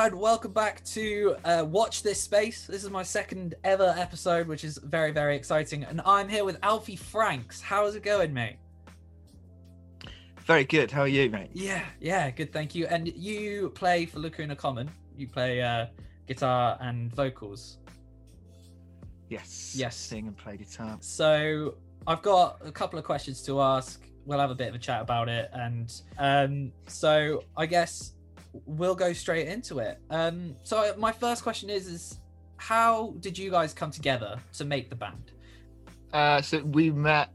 Welcome back to uh, Watch This Space. This is my second ever episode, which is very, very exciting. And I'm here with Alfie Franks. How's it going, mate? Very good. How are you, mate? Yeah, yeah, good, thank you. And you play for Lacuna Common. You play uh, guitar and vocals. Yes. Yes. Sing and play guitar. So I've got a couple of questions to ask. We'll have a bit of a chat about it, and um, so I guess we'll go straight into it. Um, so my first question is: is how did you guys come together to make the band? Uh, so we met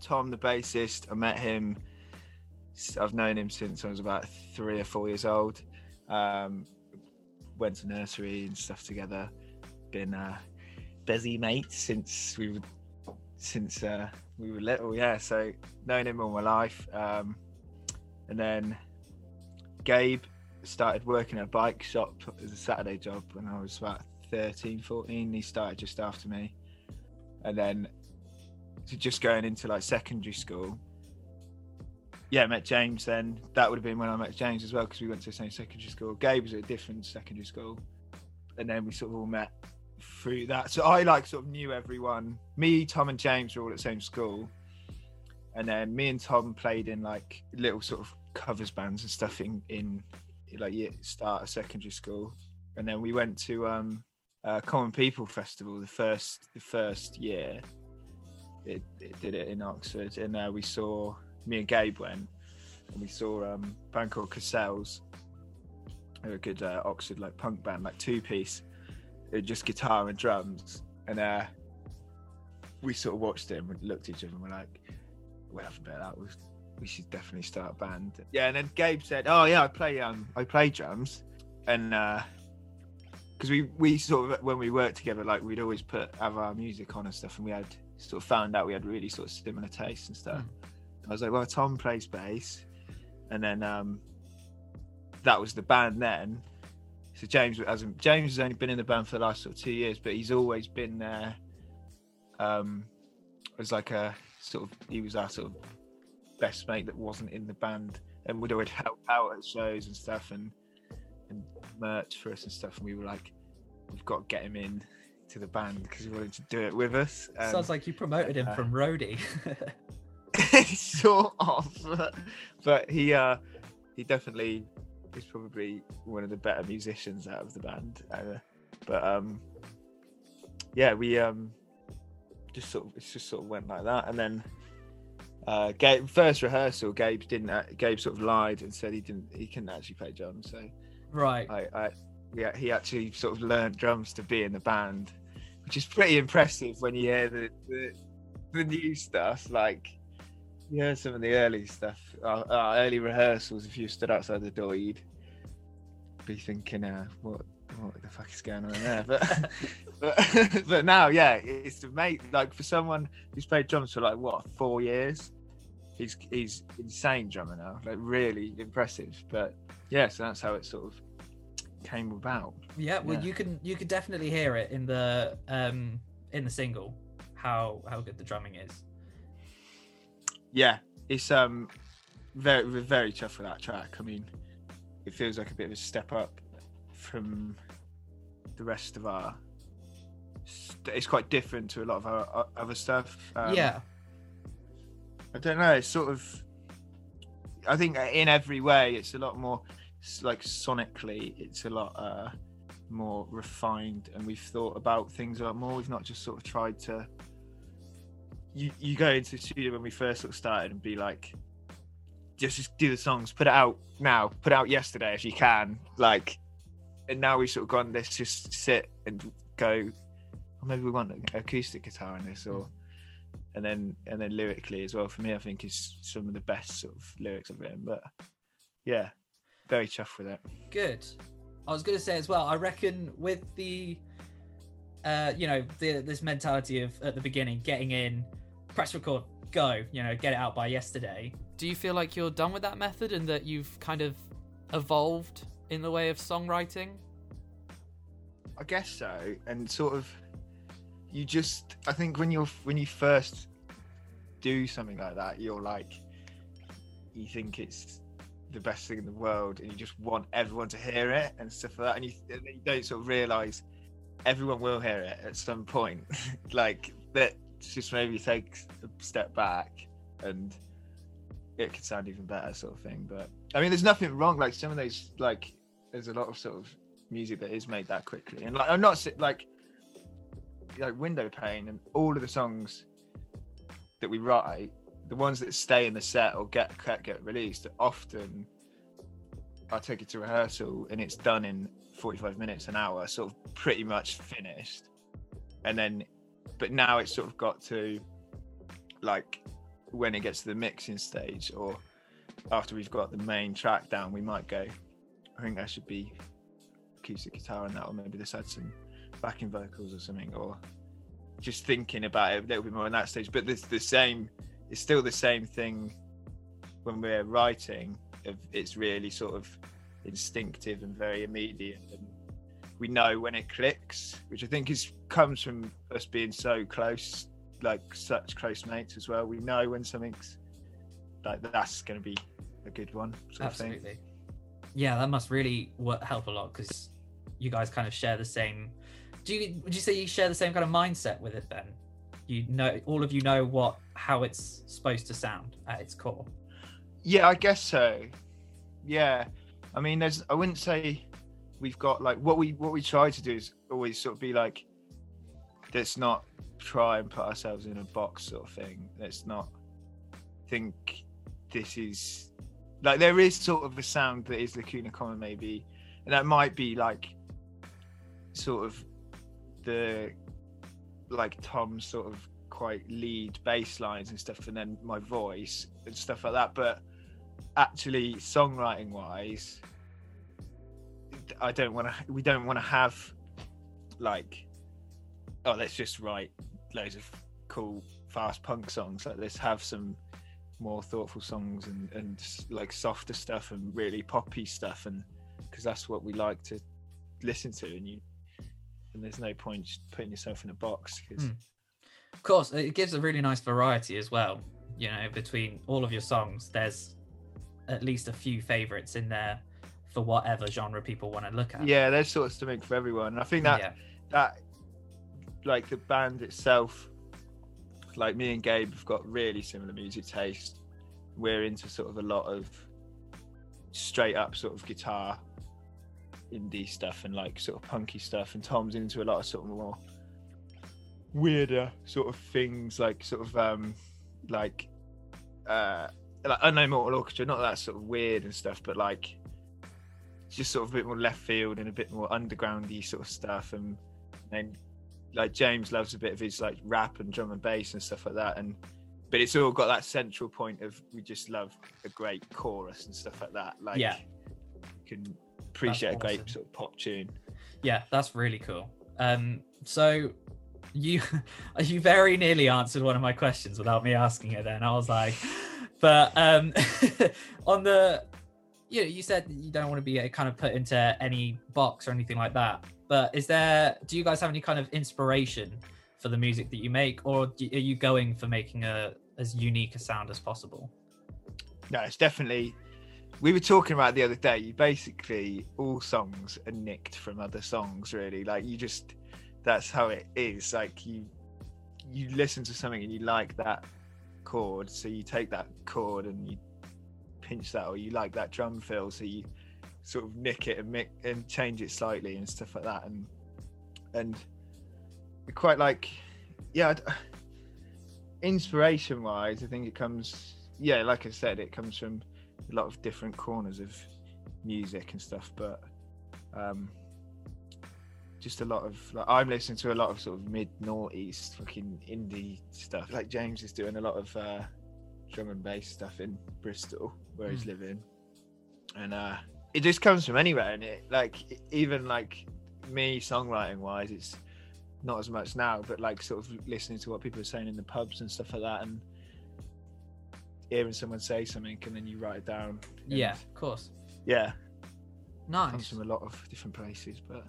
Tom, the bassist. I met him. I've known him since I was about three or four years old. Um, went to nursery and stuff together. Been uh, busy mates since we were since uh, we were little. Yeah, so known him all my life. Um, and then Gabe started working at a bike shop as a Saturday job when I was about 13, 14. He started just after me. And then just going into like secondary school. Yeah, I met James then. That would have been when I met James as well because we went to the same secondary school. Gabe was at a different secondary school. And then we sort of all met through that. So I like sort of knew everyone. Me, Tom, and James were all at the same school. And then me and Tom played in like little sort of covers bands and stuff in in like year, start of secondary school, and then we went to um, uh, Common People Festival the first the first year. It, it did it in Oxford, and uh, we saw me and Gabe went, and we saw um, a band called Cassels. They're a good uh, Oxford like punk band, like two piece, just guitar and drums, and uh, we sort of watched it and looked at each other and we're like, we'll have a bit. We'll should definitely start a band. Yeah, and then Gabe said, "Oh yeah, I play um I play drums," and because uh, we we sort of when we worked together, like we'd always put have our music on and stuff, and we had sort of found out we had really sort of similar tastes and stuff. Mm. I was like, "Well, Tom plays bass," and then um that was the band then. So James hasn't James has only been in the band for the last sort of two years, but he's always been there. Um, as like a sort of he was our sort of best mate that wasn't in the band and would always help out at shows and stuff and and merch for us and stuff. And we were like, we've got to get him in to the band because he wanted to do it with us. Um, Sounds like you promoted him uh, from roadie. sort of, but, but he uh, he definitely is probably one of the better musicians out of the band. Uh, but um, yeah, we um, just sort of it just sort of went like that, and then uh, Gabe, first rehearsal, Gabe didn't. Uh, Gabe sort of lied and said he didn't. He couldn't actually play drums. So, right. I, I, yeah, he actually sort of learned drums to be in the band, which is pretty impressive when you hear the the, the new stuff. Like, you hear some of the early stuff, our, our, early rehearsals. If you stood outside the door, you'd be thinking, uh, "What, what the fuck is going on there?" But, but, but now, yeah, it's amazing. Like for someone who's played drums for like what four years, he's he's insane drummer now, like really impressive. But yeah, so that's how it sort of came about. Yeah, well, yeah. you can you could definitely hear it in the um in the single how how good the drumming is. Yeah, it's um very very tough for that track. I mean, it feels like a bit of a step up from the rest of our. It's quite different to a lot of our other stuff. Um, yeah I don't know. It's sort of. I think in every way, it's a lot more like sonically, it's a lot uh, more refined, and we've thought about things a lot more. We've not just sort of tried to. You you go into the studio when we first sort of started and be like, just just do the songs, put it out now, put out yesterday if you can, like. And now we've sort of gone. Let's just sit and go. Or maybe we want an acoustic guitar in this, or and then and then lyrically as well for me, I think is some of the best sort of lyrics I've written. But yeah, very chuffed with it. Good. I was going to say as well. I reckon with the, uh, you know, the, this mentality of at the beginning getting in, press record, go, you know, get it out by yesterday. Do you feel like you're done with that method and that you've kind of evolved in the way of songwriting? I guess so, and sort of you just I think when you're when you first do something like that, you're like you think it's the best thing in the world and you just want everyone to hear it and stuff like that. And you, you don't sort of realize everyone will hear it at some point. Like that just maybe take a step back and it could sound even better sort of thing. But i mean there's nothing wrong like some of those like there's a lot of sort of music that is made that quickly. And like i'm not like like window pane and all of the songs that we write the ones that stay in the set or get get, released often i take it to rehearsal and it's done in 45 minutes an hour sort of pretty much finished. And then but now it's sort of got to like when it gets to the mixing stage or after we've got the main track down we might go i think there should be acoustic guitar and that or maybe this had some backing vocals or something or just thinking about it a little bit more in that stage but it's the same it's still the same thing when we're writing of it's really sort of instinctive and very immediate and we know when it clicks which i think is comes from us being so close like such close mates as well we know when something's like that's going to be a good one. Absolutely. Yeah, that must really help a lot because you guys kind of share the same. Do you would you say you share the same kind of mindset with it then? You know, all of you know what how it's supposed to sound at its core. Yeah, I guess so. Yeah, I mean, there's. I wouldn't say we've got like what we what we try to do is always sort of be like, let's not try and put ourselves in a box sort of thing. Let's not think this is like there is sort of a sound that is Lacuna Common maybe, and that might be like sort of the like Tom's sort of quite lead bass lines and stuff, and then my voice and stuff like that. But actually, songwriting wise, I don't want to. We don't want to have like, oh, let's just write loads of cool fast punk songs. Like, let's have some more thoughtful songs and and like softer stuff and really poppy stuff, and because that's what we like to listen to. And you, and there's no point putting yourself in a box because. Hmm. Of course, it gives a really nice variety as well. You know, between all of your songs, there's at least a few favorites in there for whatever genre people want to look at. Yeah, there's sort of something for everyone. And I think that yeah, that like the band itself like me and gabe have got really similar music taste we're into sort of a lot of straight up sort of guitar indie stuff and like sort of punky stuff and tom's into a lot of sort of more weirder sort of things like sort of um like uh like unknown mortal orchestra not that sort of weird and stuff but like just sort of a bit more left field and a bit more undergroundy sort of stuff and then like James loves a bit of his like rap and drum and bass and stuff like that and but it's all got that central point of we just love a great chorus and stuff like that like Yeah. you can appreciate a great sort of pop tune yeah, that's really cool. Um, so you you very nearly answered one of my questions without me asking it. Then I was like, but um, on the you know, you said you don't want to be uh, kind of put into any box or anything like that. But is there? Do you guys have any kind of inspiration for the music that you make, or do, are you going for making a as unique a sound as possible? no it's definitely we were talking about the other day basically all songs are nicked from other songs really. Like you just that's how it is. Like you you listen to something and you like that chord so you take that chord and you pinch that or you like that drum fill so you sort of nick it and mix and change it slightly and stuff like that. And and quite like yeah inspiration wise i think it comes yeah like i said it comes from a lot of different corners of music and stuff but um just a lot of like i'm listening to a lot of sort of mid noughties fucking indie stuff like james is doing a lot of uh drum and bass stuff in bristol where he's Mm. living and uh it just comes from anywhere and it like even like me songwriting wise it's not as much now but like sort of listening to what people are saying in the pubs and stuff like that and hearing someone say something and then you write it down Yeah, of course. yeah comes Nice. from a lot of different places but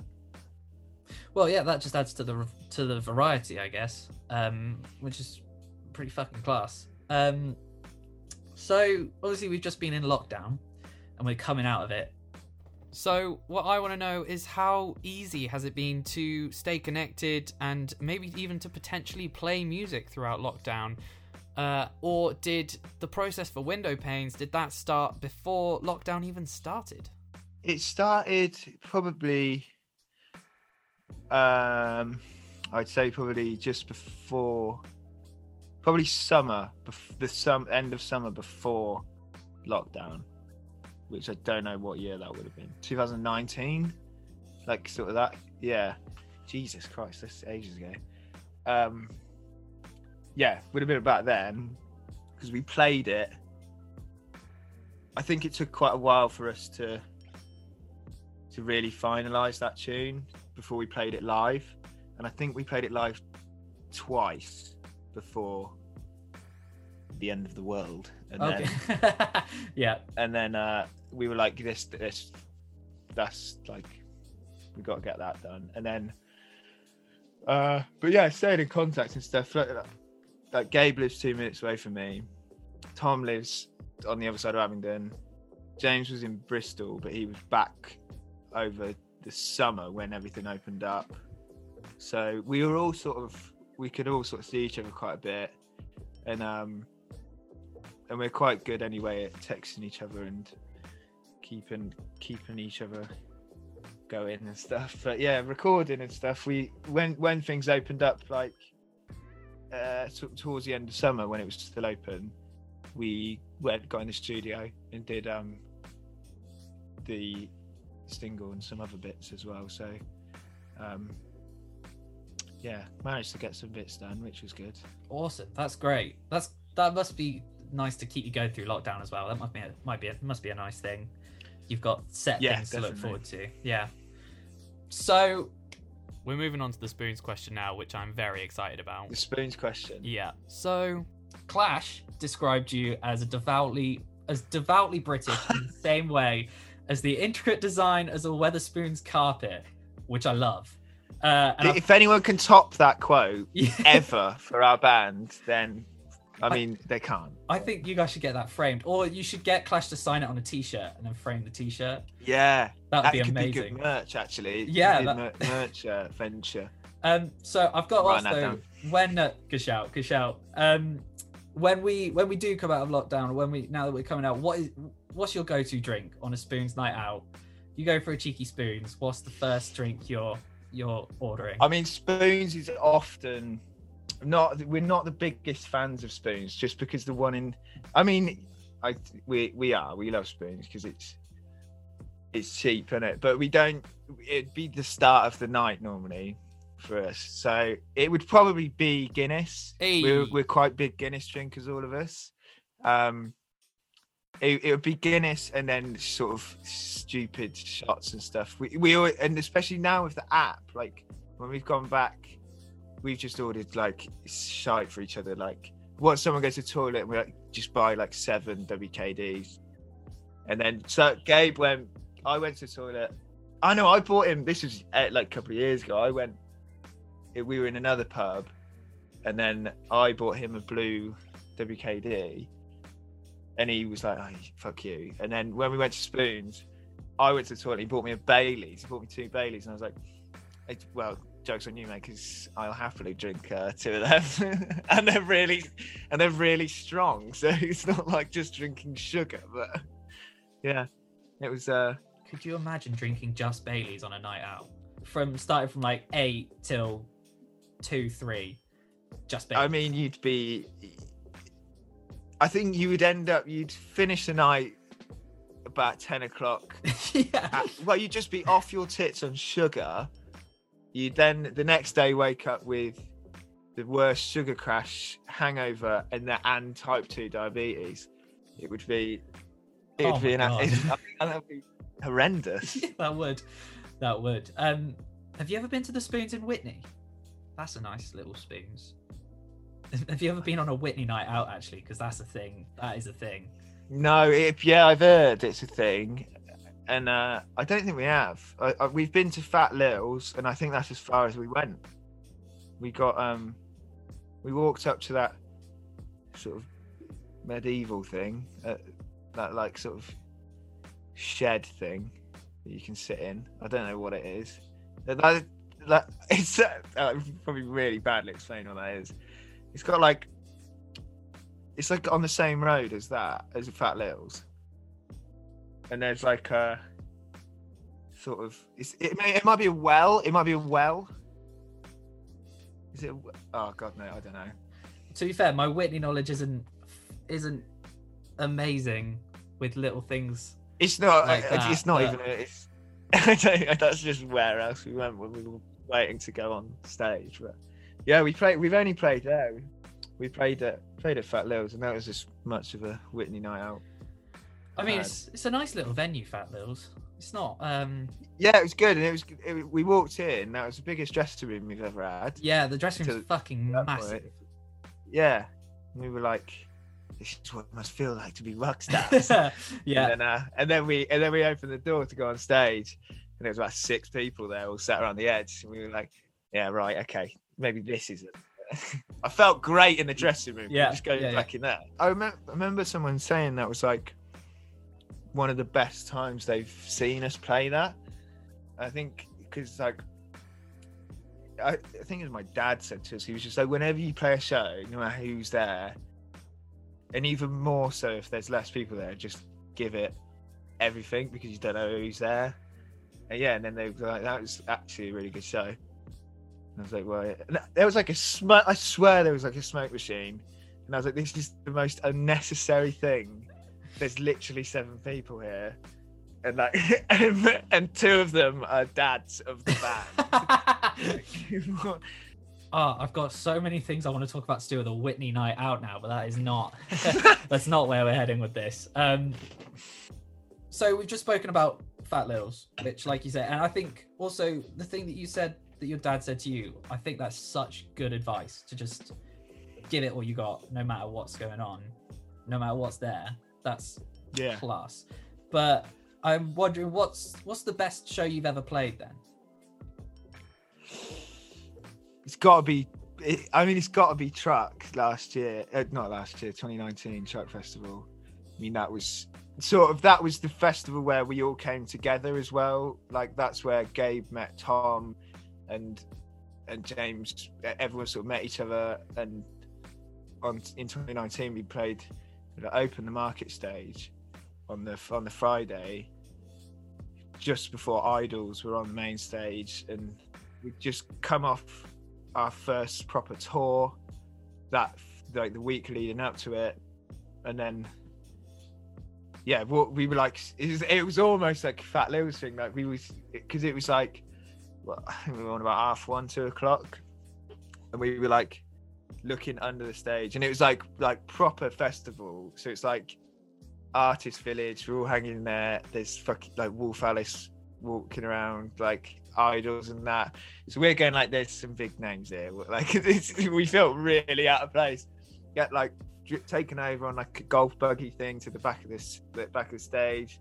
Well, yeah, that just adds to the to the variety, I guess, um, which is pretty fucking class. Um, so obviously we've just been in lockdown. and we're coming out of it. So, what I want to know is how easy has it been to stay connected and maybe even to potentially play music throughout lockdown? Uh, or did the process for window panes did that start before lockdown even started? It started probably, um, I'd say probably just before, probably summer, bef- the sum end of summer before lockdown, which I don't know what year that would have been. 2019, like sort of that. Yeah, Jesus Christ, that's ages ago. Um, yeah, would have been about then because we played it. I think it took quite a while for us to to really finalize that tune before we played it live, and I think we played it live twice before the end of the world, and Okay. then yeah. and then uh, we were like, this, this, that's like, we got to get that done, and then, uh, but yeah, stayed in contact and stuff. Like, like Gabe lives two minutes away from me. Tom lives on the other side of Abingdon. James was in Bristol, but he was back over the summer when everything opened up. So we were all sort of, we could all sort of see each other quite a bit, and um, and we're quite good anyway at texting each other and keeping keeping each other going and stuff. But yeah, recording and stuff. We when when things opened up, like uh, t- towards the end of summer when it was still open, we went got in the studio and did um the single and some other bits as well. So um yeah, managed to get some bits done, which was good. Awesome. That's great. That's that must be nice to keep you going through lockdown as well. That must be a, might be a, must be a nice thing. You've got set Yeah, things to look forward to. Yeah. So We're moving on to the spoons question now, which I'm very excited about. The spoons question. Yeah. So, Clash described you as a devoutly as devoutly British in the same way as the intricate design as a Wetherspoons carpet, which I love. Uh, and I've- if anyone can top that quote Yeah. ever for our band, then I mean they can't. I think you guys should get that framed, or you should get Clash to sign it on a T-shirt and then frame the T-shirt. Yeah, That would that be amazing. be good merch actually. Yeah, that- mer- merch uh, venture. Um, so I've got to Write ask though, down. when uh, good shout, good shout. Um, when we when we do come out of lockdown, when we now that we're coming out, what is what's your go-to drink on a spoons night out? You go for a cheeky spoons. What's the first drink you're you're ordering? I mean, spoons is often not. We're not the biggest fans of spoons, just because the one in. I mean, I we we are. We love spoons because it's it's cheap, is it? But we don't. It'd be the start of the night normally for us, so it would probably be Guinness. Hey. We're we're quite big Guinness drinkers, all of us. Um, it, it would be Guinness and then sort of stupid shots and stuff. We we always, and especially now with the app, like when we've gone back, we've just ordered like shite for each other. Like once someone goes to the toilet, we like just buy like seven WKDs, and then so Gabe went. I went to the toilet. I know I bought him. This was uh, like a couple of years ago. I went. We were in another pub, and then I bought him a blue WKD, and he was like, oh, "Fuck you." And then when we went to Spoons, I went to the toilet. He bought me a Bailey's. He bought me two Baileys, and I was like, "It's- "Well, jokes on you, mate, because I'll happily drink uh, two of them." and they're really, and they're really strong. So it's not like just drinking sugar, but yeah, it was. uh Could you imagine drinking just Baileys on a night out? From starting from like eight till two, three, just Baileys. I mean, you'd be. I think you would end up. You'd finish the night about ten o'clock. yeah. at- well, you'd just be off your tits on sugar. You then the next day wake up with the worst sugar crash, hangover, and the and type two diabetes. It would be. It Oh would be an. It, I think that would be horrendous. that would, that would. Um, have you ever been to the Spoons in Witney? That's a nice little Spoons. Have you ever been on a Witney night out? Actually, because that's a thing. That is a thing. No, it, yeah, I've heard it's a thing, and uh, I don't think we have. I, I, we've been to Fat Lil's, and I think that's as far as we went. We got um, we walked up to that sort of medieval thing, uh, that like sort of shed thing that you can sit in. I don't know what it is. That, that, that it's uh, probably really badly explained what that is. It's got like it's like on the same road as that as Fat Lil's, and there's like a sort of it's, it may it might be a well. It might be a well. Is it? Oh god, no, I don't know. To be fair, my Witney knowledge isn't isn't amazing with little things. It's not. Like that, it's not but- even. It's. I don't, that's just where else we went when we were waiting to go on stage. But yeah, we played. We've only played there. We, we played at played at Fat Lil's, and that was as much of a Witney night out. I mean, it's it's a nice little venue, Fat Lil's. It's not. Um, Yeah, it was good, and it was. It, we walked in. That was the biggest dressing room we've ever had. yeah, the dressing room's fucking massive. point. Yeah, we were like, "This is what it must feel like to be rock stars." yeah, And then, uh, and then we and then we opened the door to go on stage, and there was about six people there, all sat around the edge. And we were like, "Yeah, right, okay, maybe this is it." I felt great in the dressing room. Yeah, just going yeah, back in there. I remember, I remember someone saying that was like one of the best times they've seen us play that. I think because like. I, think was my dad said to us, he was just like, whenever you play a show, no matter who's there, and even more so if there's less people there, just give it everything because you don't know who's there. And yeah, and then they were like, that was actually a really good show. And I was like, well, yeah. There was like a smoke, I swear there was like a smoke machine. And I was like, this is the most unnecessary thing. There's literally seven people here. And like, and, and two of them are dads of the band. oh, I've got so many things I want to talk about to do with a Witney night out now, but that is not that's not where we're heading with this. Um, so we've just spoken about Fat Lil's, which, like you said, and I think also the thing that you said that your dad said to you, I think that's such good advice to just give it all you got, no matter what's going on, no matter what's there. That's yeah. class. But I'm wondering what's what's the best show you've ever played then? It's got to be. It, I mean, it's got to be Truck last year. Uh, not last year, 2019 Truck Festival. I mean, that was sort of that was the festival where we all came together as well. Like that's where Gabe met Tom, and and James. Everyone sort of met each other. And on in 2019, we played we opened the market stage on the on the Friday, just before IDLES were on the main stage, and we'd just come off our first proper tour that like the week leading up to it and then yeah we were like it was, it was almost like fat Lil's thing like we was because it was like well, we were on about half one two o'clock and we were like looking under the stage and it was like like proper festival. So it's like artist village we're all hanging there there's fucking like wolf alice walking around like IDLES and that. So we're going like there's some big names here like we felt really out of place. Get like taken over on like a golf buggy thing to the back of this the back of the stage.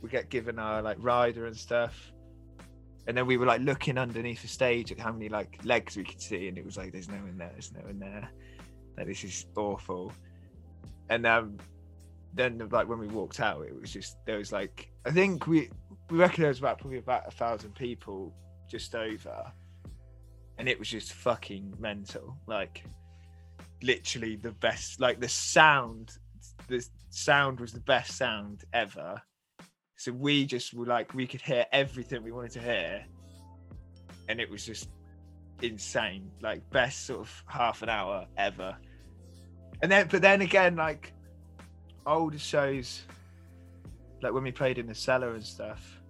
We get given our like rider and stuff and then we were like looking underneath the stage at how many like legs we could see and it was like there's no one there there's no one there. Like this is awful. And um then like when we walked out it was just there was like i think we we reckon there was about probably about a thousand people just over. And it was just fucking mental. Like literally the best like the sound the sound was the best sound ever so we just were like we could hear everything we wanted to hear. And it was just insane. Like best sort of half an hour ever. And then but then again like older shows like when we played in the cellar and stuff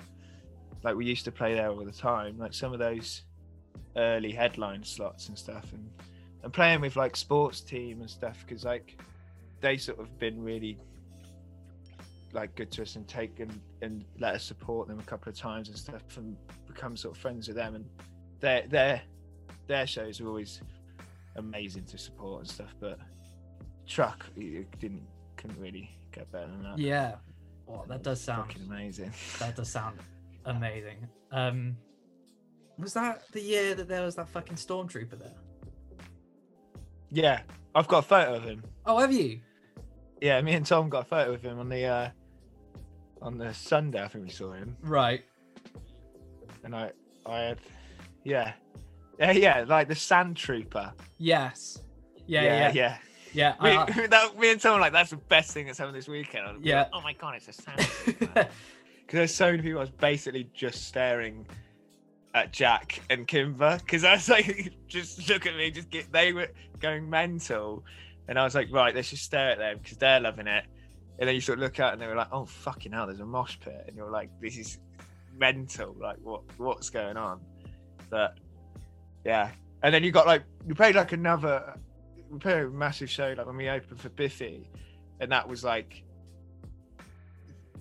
like we used to play there all the time. Like some of those early headline slots and stuff. And and playing with like sports team and stuff because like they sort of been really like good to us and take and, and let us support them a couple of times and stuff and become sort of friends with them and their their their shows are always amazing to support and stuff but truck didn't couldn't really get better than that Yeah. Well, that does sound fucking amazing that does sound amazing. Um was that the year that there was that fucking stormtrooper there? yeah i've got a photo of him Oh, have you? yeah me and tom got a photo of him on the uh on the Sunday. I think we saw him, Right. and I I had yeah yeah yeah like the Sand Trooper. Yes. Yeah. Yeah. Yeah. yeah. yeah. Me, I- that, me and someone were like that's the best thing that's happened this weekend. I Yeah. like, oh my god, it's a Sand Trooper. Because there's so many people. I was basically just staring at Jack and Kimber because I was like, just look at me, just get. They were going mental, and I was like, right, let's just stare at them because they're loving it. And then you sort of look out and they were like, oh fucking hell, there's a mosh pit, and you're like, this is mental. Like, what what's going on? But yeah, and then you got like we played like another. We played a massive show like when we opened for Biffy, and that was like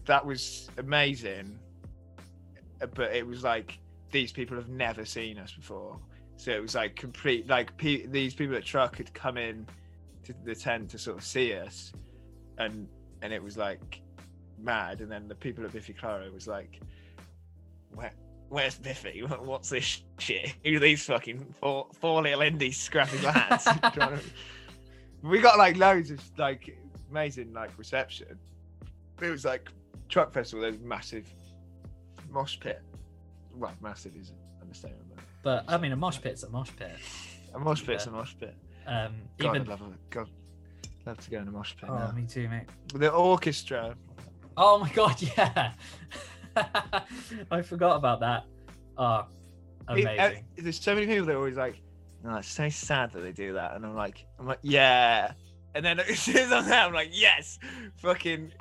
that was amazing but it was like these people have never seen us before so it was like complete like pe- these people at truck had come in to the tent to sort of see us and and it was like mad and then the people at biffy clyro was like where where's biffy? What's this shit? Who are these fucking four, four little indie scrappy lads we got like loads of like amazing like reception. It was like truck festival there's massive mosh pit. Well massive is an understatement but but I mean, a mosh pit's a mosh pit. a mosh pit's a mosh pit. Um, god even. I'd love, a, god love to go in a mosh pit Oh, now. me too, mate. the orchestra Oh my god, yeah. I forgot about that. Oh, It- uh, amazing. there's so many people that are always like no it's so sad that they do that and i'm like i'm like yeah and then as soon as i'm there i'm like yes fucking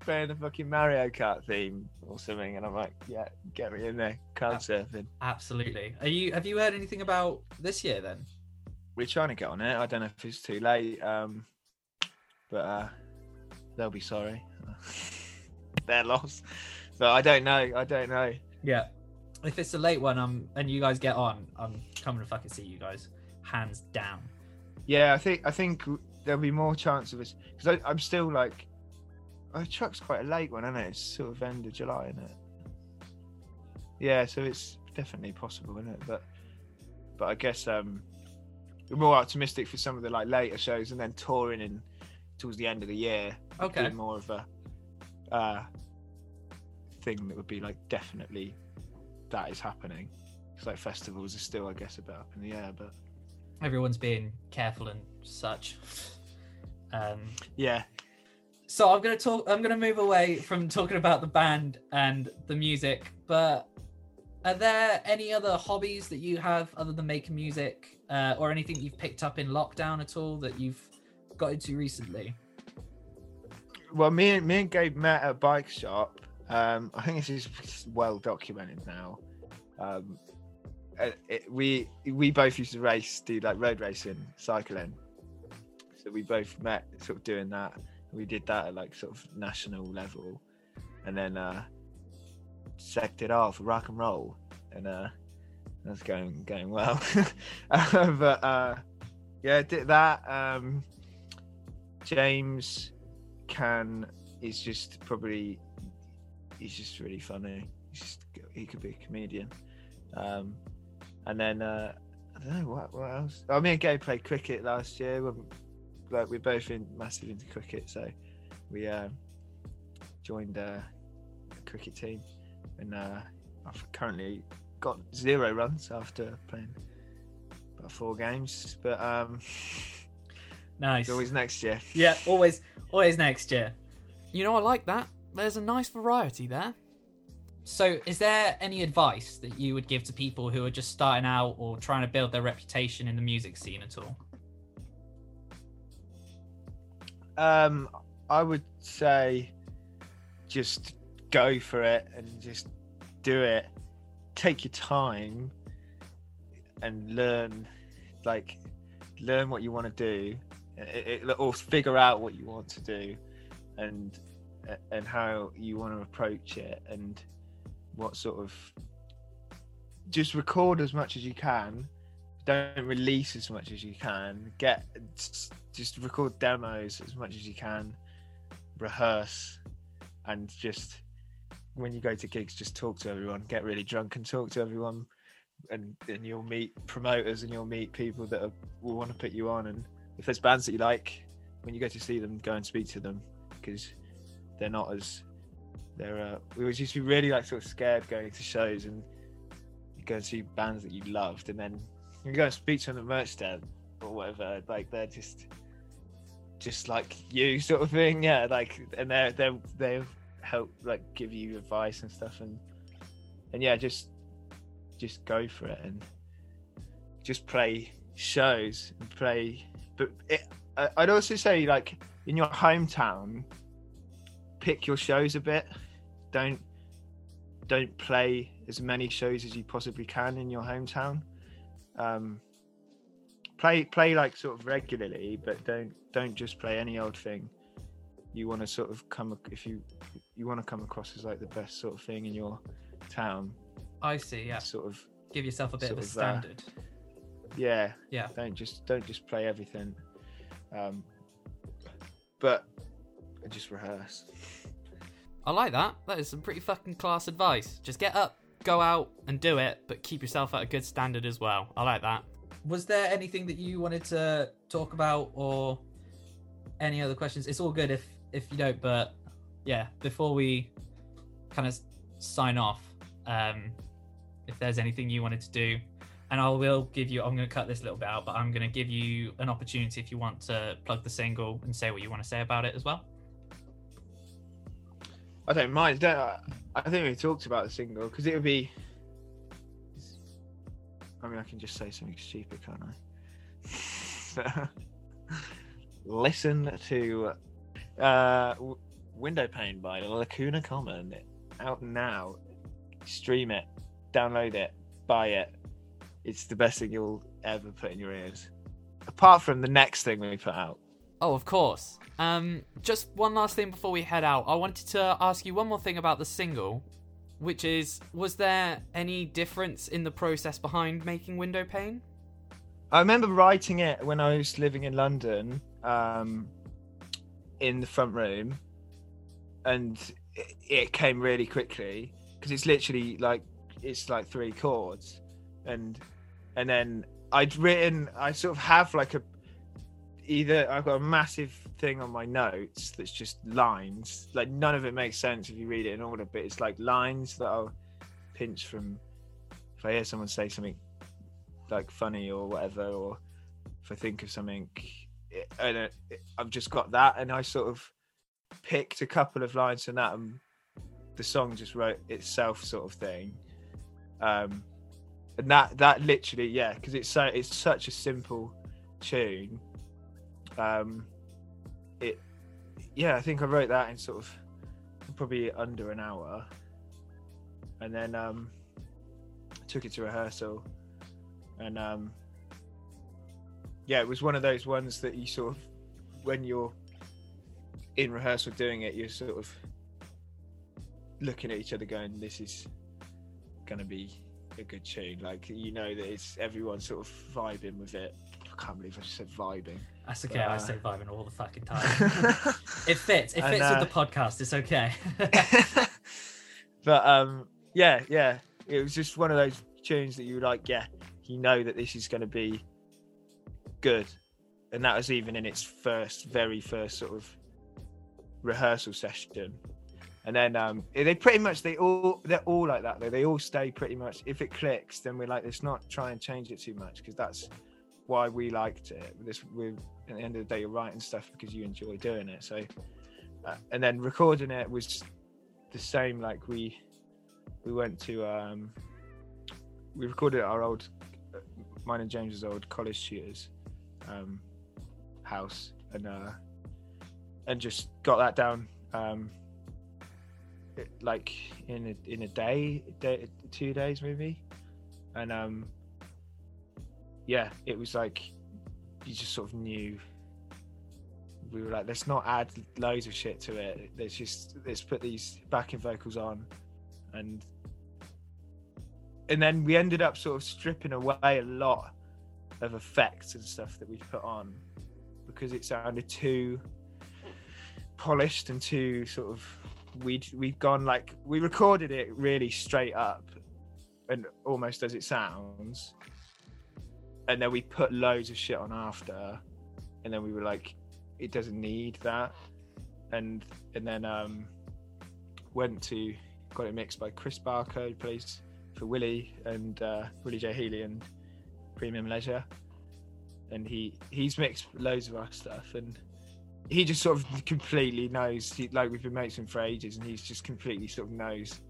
playing the fucking mario kart theme or something and i'm like yeah get me in there card surfing Absolutely. Are you? Have you heard anything about this year then? we're trying to get on it. I don't know if it's too late, um, but uh, they'll be sorry. Their loss. But I don't know. I don't know. Yeah. If it's a late one, um, and you guys get on, I'm coming to fucking see you guys, hands down. Yeah, I think I think there'll be more chance of us because I'm still like, oh, truck's quite a late one, isn't it? It's sort of end of July, isn't it? Yeah, so it's definitely possible, isn't it? But but I guess um, we're more optimistic for some of the like later shows and then touring in towards the end of the year. Okay. more of a uh, thing that would be like definitely that is happening. It's like festivals are still, I guess, a bit up in the air, but Everyone's being careful and such. Um, yeah, so I'm gonna talk. I'm gonna move away from talking about the band and the music. But are there any other hobbies that you have other than making music, uh, or anything you've picked up in lockdown at all that you've got into recently? well, me and me and Gabe met at a bike shop. Um, I think this is well documented now. Um, uh, it, we we both used to race, do like road racing, cycling. So we both met, sort of doing that. We did that at like sort of national level, and then uh, secked it off rock and roll, and uh, that's going going well. Uh, but uh, yeah, did that. Um, James can is just probably he's just really funny. He's just he could be a comedian. Um, and then uh, I don't know what what else. Oh, me and played cricket last year. We're, like we're both in massive into cricket, so we um, joined uh, a cricket team, and uh, I've currently got zero runs after playing about four games. But um, Nice. it's always next year. Yeah, always, always next year. You know, I like that. There's a nice variety there. So, is there any advice that you would give to people who are just starting out or trying to build their reputation in the music scene at all? Um, I would say just go for it and just do it. Take your time and learn, like, learn what you want to do, it, it, or figure out what you want to do, and and how you want to approach it, and what sort of. Just record as much as you can. Don't release as much as you can. Get just record demos as much as you can rehearse and just when you go to gigs just talk to everyone get really drunk and talk to everyone and, and you'll meet promoters and you'll meet people that are, will want to put you on and if there's bands that you like when you go to see them go and speak to them because they're not as They're uh, we used to be really like sort of scared going to shows and you go and see bands that you loved, and then you go and speak to them at merch stand or whatever. Like they're just just like you sort of thing, yeah. Like and they they they help like give you advice and stuff, and and yeah, just just go for it and just play shows and play. But it, I'd also say like in your hometown, pick your shows a bit. Don't don't play as many shows as you possibly can in your hometown. Um, play play like sort of regularly, but don't don't just play any old thing. You want to sort of come if you you want to come across as like the best sort of thing in your town. I see. Yeah, Sort of give yourself a bit of a of, standard. Yeah Yeah. don't just don't just play everything um but just rehearse I like that. That is some pretty fucking class advice. Just get up, go out, and do it, but keep yourself at a good standard as well. I like that. Was there anything that you wanted to talk about, or any other questions? It's all good if if you don't, but yeah, before we kind of sign off, um, if there's anything you wanted to do, and I will give you. I'm going to cut this little bit out, but I'm going to give you an opportunity if you want to plug the single and say what you want to say about it as well. i don't mind. Don't I, think we talked about the single because it would be i mean i can just say something stupid can't i? Listen to uh window pane by lacuna common. Out now. Stream it. Download it. Buy it it's the best thing you'll ever put in your ears apart from the next thing we put out Oh, of course. Um, just one last thing before we head out. I wanted to ask you one more thing about the single, which is was there any difference in the process behind making Window Pane? I remember writing it when I was living in London, um, in the front room, and it, it came really quickly because it's literally like it's like three chords, and and then I'd written I sort of have like a either I've got a massive thing on my notes that's just lines like none of it makes sense if you read it in order but it's like lines that I'll pinch from if I hear someone say something like funny or whatever, or if I think of something, it, and it, I've just got that, and I sort of picked a couple of lines from that, and the song just wrote itself, sort of thing. Um, and that that literally, yeah, because it's so it's such a simple tune. Um, it, yeah, I think I wrote that in sort of probably under an hour, and then um, took it to rehearsal and um yeah it was one of those ones that you sort of when you're in rehearsal doing it you're sort of looking at each other going this is gonna be a good tune like you know that it's everyone sort of vibing with it i can't believe i said vibing That's okay. I Uh, say vibing all the fucking time. it fits. It And, fits uh, with the podcast. It's okay. but um yeah yeah it was just one of those tunes that you were like yeah you know that this is going to be good and that was even in its first very first sort of rehearsal session and then um they pretty much they all they're all like that though. They all stay pretty much if it clicks then we're like let's not try and change it too much because that's why we liked it. This we at the end of the day you're writing stuff because you enjoy doing it. So uh, and then recording it was the same like we we went to um we recorded our old uh, mine and james's old college tutors um house and uh and just got that down um like in a in a day, day two days maybe. And um yeah it was like you just sort of knew. We were like let's not add loads of shit to it. Let's just let's put these backing vocals on. And and then we ended up sort of stripping away a lot of effects and stuff that we put on because it sounded too polished and too sort of we'd we'd gone like we recorded it really straight up and almost as it sounds. And then we put loads of shit on after. And then we were like it doesn't need that. And and then um went to got it mixed by Chris Barker, who plays for Willie and uh, Willie J. Healy and Premium Leisure, and he he's mixed loads of our stuff, and he just sort of completely knows. Like we've been mates for ages, and he's just completely sort of knows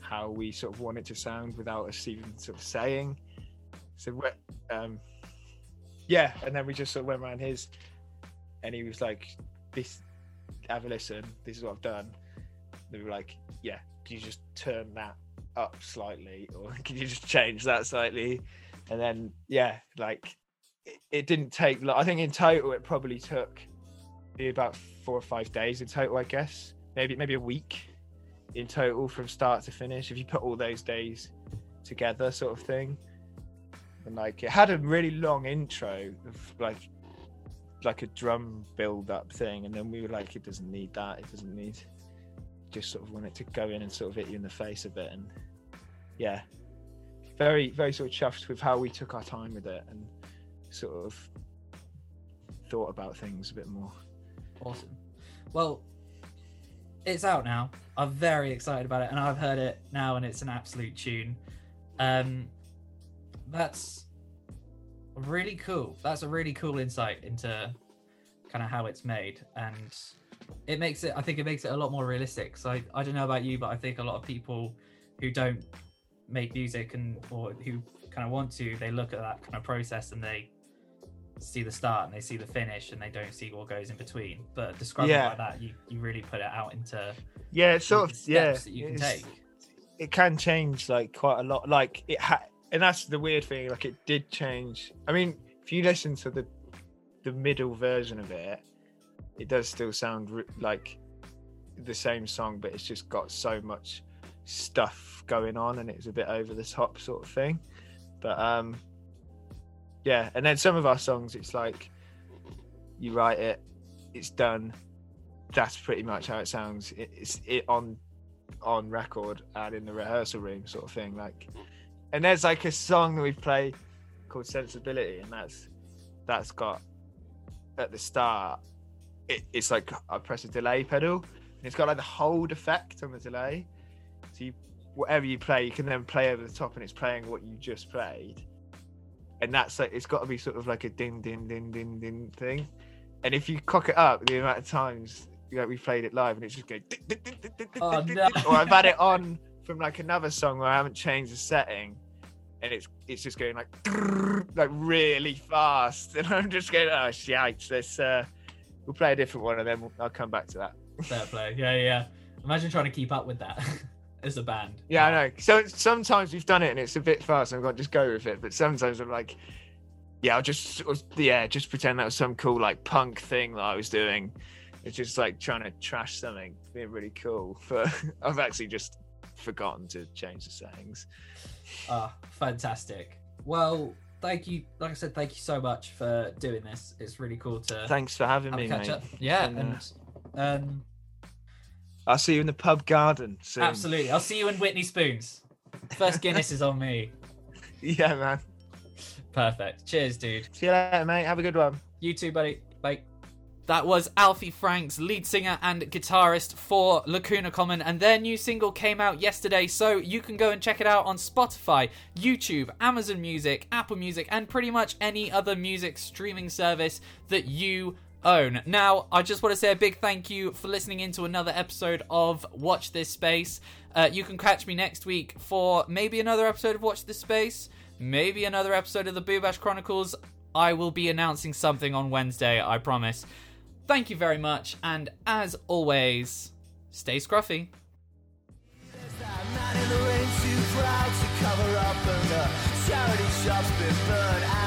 how we sort of want it to sound without us even sort of saying. So we- um, yeah, and then we just sort of went around his, and he was like, "This, have a listen. This is what I've done." They were like, "Yeah, can you just turn that up slightly, or can you just change that slightly?" And then yeah, like it, it didn't take. I think in total it probably took maybe about four or five days in total. I guess maybe maybe a week in total from start to finish if you put all those days together, sort of thing. And like it had a really long intro of like like a drum build up thing, and then we were like, it doesn't need that. It doesn't need. Just sort of want it to go in and sort of hit you in the face a bit, and yeah, very very sort of chuffed with how we took our time with it and sort of thought about things a bit more. Awesome. Well, it's out now. I'm very excited about it, and I've heard it now, and it's an absolute tune. Um, that's really cool. That's a really cool insight into kind of how it's made, and it makes it. I think it makes it a lot more realistic. So I, I don't know about you, but I think a lot of people who don't make music and or who kind of want to, they look at that kind of process and they see the start and they see the finish and they don't see what goes in between. But describing Yeah. it like that, you, you really put it out into Yeah, it's sort of steps yeah. that you can take. it can change like quite a lot. Like it had, and that's the weird thing. Like it did change. I mean, if you listen to the the middle version of it, it does still sound re- like the same song, but it's just got so much stuff going on, and it's a bit over the top sort of thing. But um, yeah. And then some of our songs, it's like you write it, it's done. That's pretty much how it sounds. It, it's it on on record and in the rehearsal room sort of thing like and there's like a song that we play called sensibility and that's that's got at the start it, it's like i press a delay pedal and it's got like the hold effect on the delay so you whatever you play you can then play over the top and it's playing what you just played and that's like it's got to be sort of like a ding ding ding ding ding thing and if you cock it up the amount of times you know, we played it live and it's just going Oh, no. or I've had it on from like another song where I haven't changed the setting and it's it's just going like like really fast and I'm just going oh shite let's uh we'll play a different one and then we'll, I'll come back to that Fair play. Yeah, yeah. Imagine trying to keep up with that as a band. yeah I know so sometimes we've done it and it's a bit fast and I've got to just go with it but sometimes I'm like yeah I'll just yeah just pretend that was some cool like punk thing that I was doing it's just like trying to trash something being really cool but I've actually just forgotten to change the settings Ah, fantastic. Well, thank you. Like I said, thank you so much for doing this. It's really cool to thanks for having have me catch mate up. Yeah, And, uh, and um, I'll see you in the pub garden soon. absolutely. I'll see you in Witney Spoons. First Guinness is on me. Yeah, man. Perfect. Cheers, dude. See you later, mate. Have a good one. You too, buddy. Bye. That was Alfie Franks, lead singer and guitarist for Lacuna Common, and their new single came out yesterday, so you can go and check it out on Spotify, YouTube, Amazon Music, Apple Music, and pretty much any other music streaming service that you own. Now, I just want to say a big thank you for listening into another episode of Watch This Space. Uh, you can catch me next week for maybe another episode of Watch This Space, maybe another episode of the Boobash Chronicles. I will be announcing something on Wednesday, I promise. Thank you very much, and as always, stay scruffy. Charity been burned out